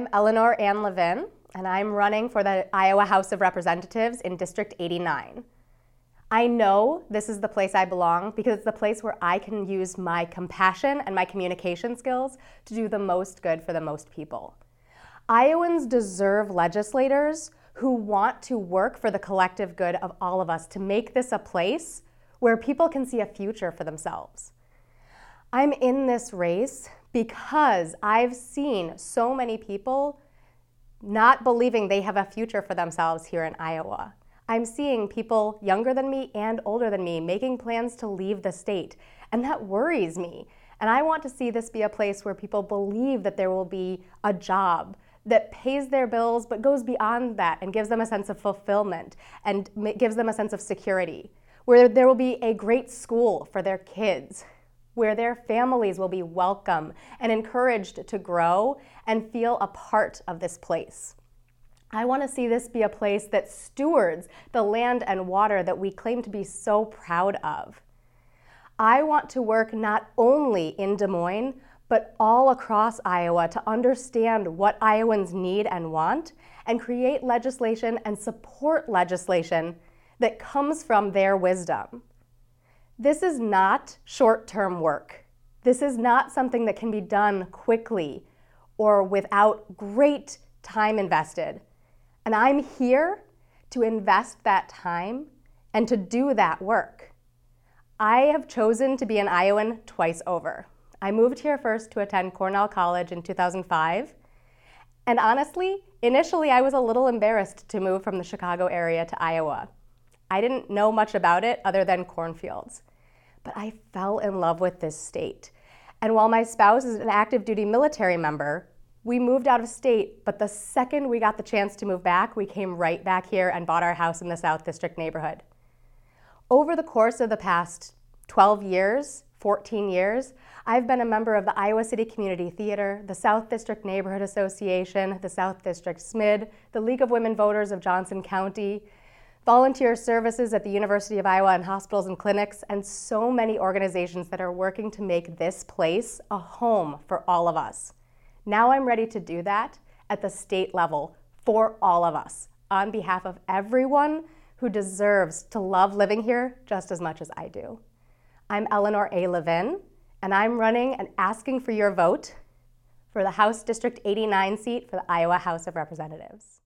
I'm Elinor Ann Levin, and I'm running for the Iowa House of Representatives in District 89. I know this is the place I belong because it's the place where I can use my compassion and my communication skills to do the most good for the most people. Iowans deserve legislators who want to work for the collective good of all of us to make this a place where people can see a future for themselves. I'm in this race because I've seen so many people not believing they have a future for themselves here in Iowa. I'm seeing people younger than me and older than me making plans to leave the state, and that worries me. And I want to see this be a place where people believe that there will be a job that pays their bills but goes beyond that and gives them a sense of fulfillment and gives them a sense of security, where there will be a great school for their kids where their families will be welcome and encouraged to grow and feel a part of this place. I want to see this be a place that stewards the land and water that we claim to be so proud of. I want to work not only in Des Moines, but all across Iowa to understand what Iowans need and want and create legislation and support legislation that comes from their wisdom. This is not short term work. This is not something that can be done quickly or without great time invested. And I'm here to invest that time and to do that work. I have chosen to be an Iowan twice over. I moved here first to attend Cornell College in 2005. And honestly, initially I was a little embarrassed to move from the Chicago area to Iowa. I didn't know much about it other than cornfields but I fell in love with this state. And while my spouse is an active duty military member, we moved out of state, but the second we got the chance to move back, we came right back here and bought our house in the South District neighborhood. Over the course of the past 12 years, 14 years, I've been a member of the Iowa City Community Theater, the South District Neighborhood Association, the South District SMID, the League of Women Voters of Johnson County, volunteer services at the University of Iowa and hospitals and clinics, and so many organizations that are working to make this place a home for all of us. Now I'm ready to do that at the state level for all of us on behalf of everyone who deserves to love living here just as much as I do. I'm Elinor A. Levin, and I'm running and asking for your vote for the House District 89 seat for the Iowa House of Representatives.